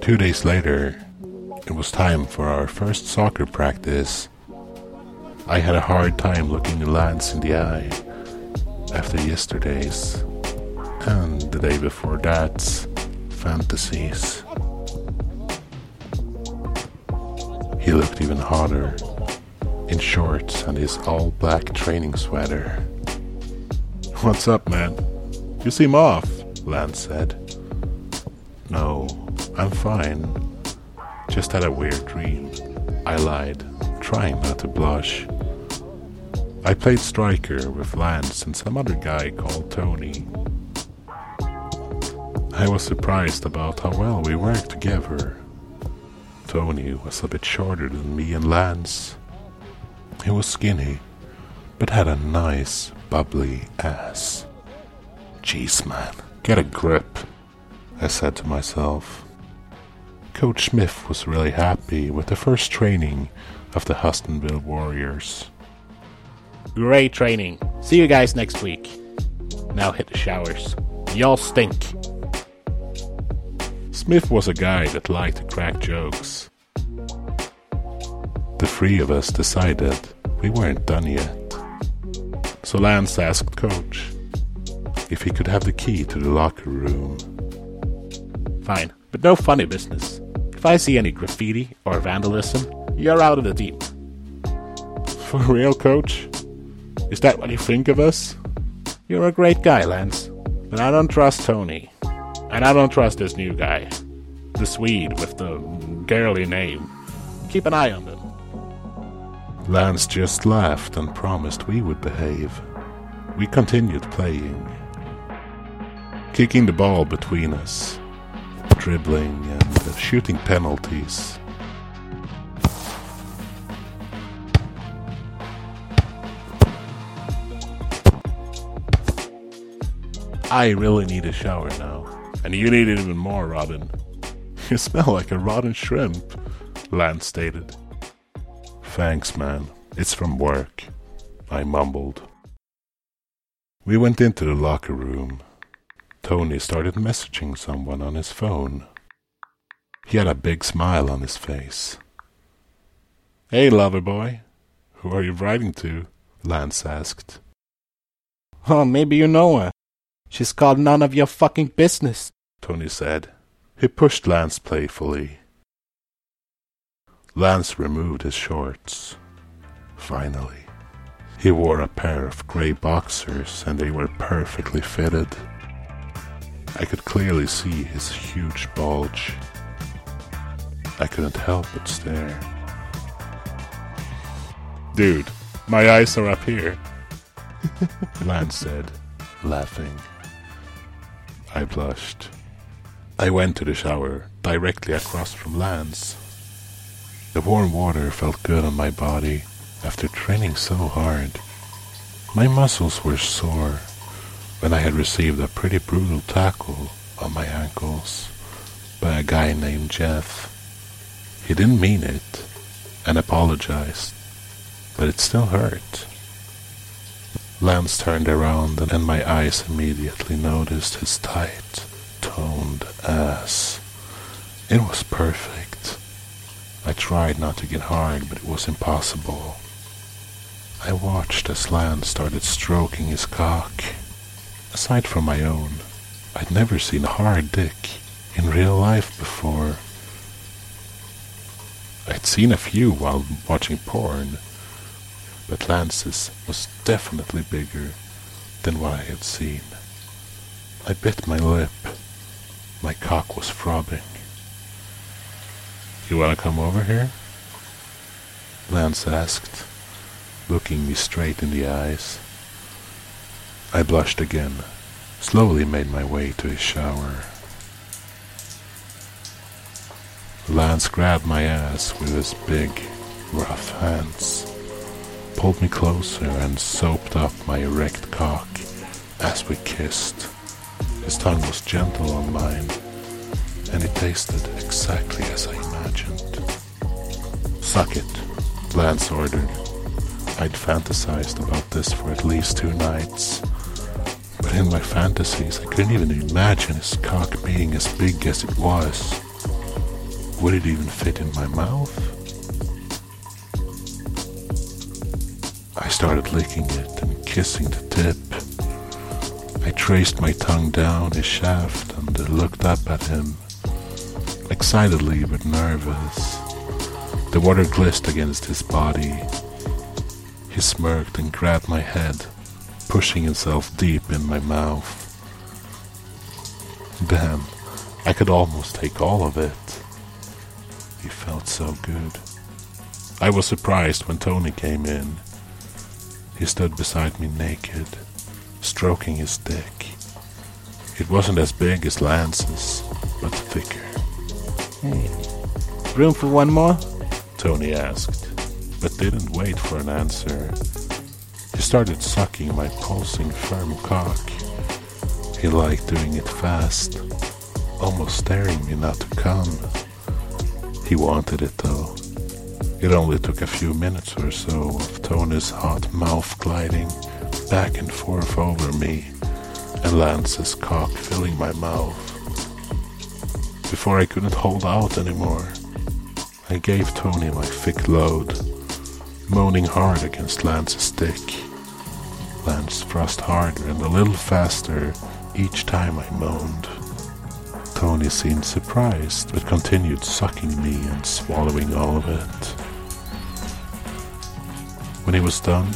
Two days later, it was time for our first soccer practice. I had a hard time looking Lance in the eye after yesterday's and the day before that's fantasies. He looked even hotter in shorts and his all black training sweater. What's up, man? You seem off, Lance said. No, I'm fine. Just had a weird dream. I lied, trying not to blush. I played striker with Lance and some other guy called Tony. I was surprised about how well we worked together. Tony was a bit shorter than me and Lance. He was skinny, but had a nice, bubbly ass. Jeez, man, get a grip, I said to myself. Coach Smith was really happy with the first training of the Hustonville Warriors. Great training. See you guys next week. Now hit the showers. Y'all stink. Smith was a guy that liked to crack jokes. The three of us decided we weren't done yet. So Lance asked Coach if he could have the key to the locker room. Fine, but no funny business. If I see any graffiti or vandalism, you're out of the team. For real, Coach? Is that what you think of us? You're a great guy, Lance, but I don't trust Tony. And I don't trust this new guy. The Swede with the girly name. Keep an eye on them. Lance just laughed and promised we would behave. We continued playing, kicking the ball between us, dribbling and uh, shooting penalties. I really need a shower now. And you need it even more, Robin. You smell like a rotten shrimp, Lance stated. Thanks, man. It's from work, I mumbled. We went into the locker room. Tony started messaging someone on his phone. He had a big smile on his face. Hey, lover boy. Who are you writing to? Lance asked. Oh, maybe you know her. She's called none of your fucking business, Tony said. He pushed Lance playfully. Lance removed his shorts. Finally, he wore a pair of grey boxers and they were perfectly fitted. I could clearly see his huge bulge. I couldn't help but stare. Dude, my eyes are up here, Lance said, laughing. I blushed. I went to the shower directly across from Lance. The warm water felt good on my body after training so hard. My muscles were sore when I had received a pretty brutal tackle on my ankles by a guy named Jeff. He didn't mean it and apologized, but it still hurt. Lance turned around and my eyes immediately noticed his tight, toned ass. It was perfect. I tried not to get hard, but it was impossible. I watched as Lance started stroking his cock. Aside from my own, I'd never seen a hard dick in real life before. I'd seen a few while watching porn, but Lance's was definitely bigger than what I had seen. I bit my lip. My cock was throbbing. You want to come over here? Lance asked, looking me straight in the eyes. I blushed again, slowly made my way to his shower. Lance grabbed my ass with his big, rough hands, pulled me closer, and soaped up my erect cock as we kissed. His tongue was gentle on mine, and it tasted exactly as I imagined. Suck it, Lance ordered. I'd fantasized about this for at least two nights, But in my fantasies, I couldn't even imagine his cock being as big as it was. Would it even fit in my mouth? I started licking it and kissing the tip. I traced my tongue down his shaft and looked up at him, excitedly but nervous. The water glistened against his body. He smirked and grabbed my head, pushing himself deep in my mouth. Damn, I could almost take all of it. He felt so good. I was surprised when Tony came in. He stood beside me naked, stroking his dick. It wasn't as big as Lance's, but thicker. Hey, room for one more? Tony asked, but didn't wait for an answer. Started sucking my pulsing firm cock. He liked doing it fast, almost staring me not to come. He wanted it though. It only took a few minutes or so of Tony's hot mouth gliding back and forth over me and Lance's cock filling my mouth. Before I couldn't hold out anymore, I gave Tony my thick load, moaning hard against Lance's dick. Lance thrust harder and a little faster each time I moaned. Tony seemed surprised, but continued sucking me and swallowing all of it. When he was done,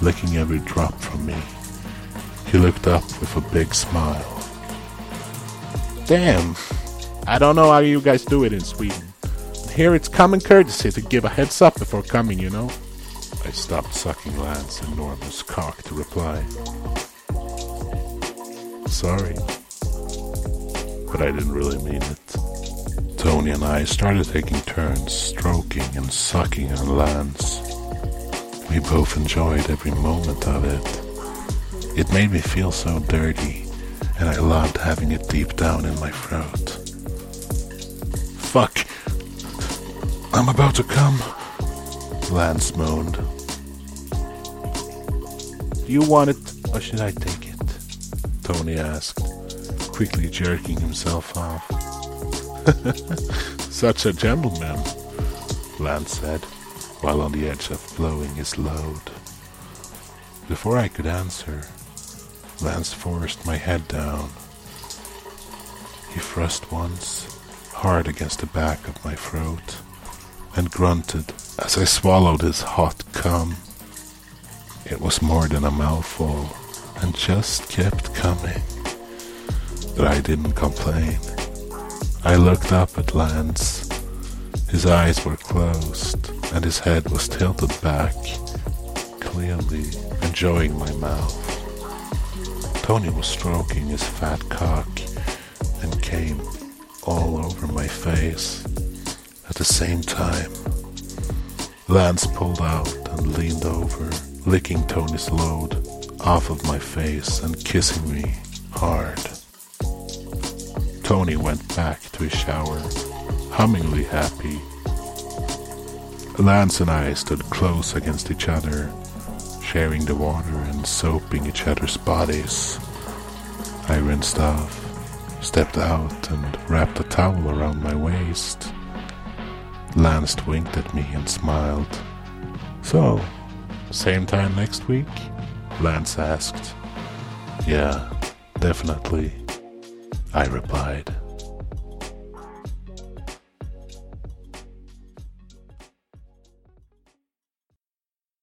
licking every drop from me, he looked up with a big smile. Damn. I don't know how you guys do it in Sweden. Here it's common courtesy to give a heads up before coming, you know? I stopped sucking Lance's enormous cock to reply. Sorry. But I didn't really mean it. Tony and I started taking turns stroking and sucking on Lance. We both enjoyed every moment of it. It made me feel so dirty, and I loved having it deep down in my throat. Fuck! I'm about to come, Lance moaned. Do you want it, or should I take it? Tony asked, quickly jerking himself off. Such a gentleman, Lance said, while on the edge of blowing his load. Before I could answer, Lance forced my head down. He thrust once, hard against the back of my throat, and grunted as I swallowed his hot cum. It was more than a mouthful, and just kept coming. But I didn't complain. I looked up at Lance. His eyes were closed, and his head was tilted back, clearly enjoying my mouth. Tony was stroking his fat cock and came all over my face at the same time. Lance pulled out and leaned over, licking Tony's load off of my face and kissing me hard. Tony went back to his shower, hummingly happy. Lance and I stood close against each other, sharing the water and soaping each other's bodies. I rinsed off, stepped out, and wrapped a towel around my waist. Lance winked at me and smiled. So, same time next week? Lance asked. Yeah, definitely, I replied.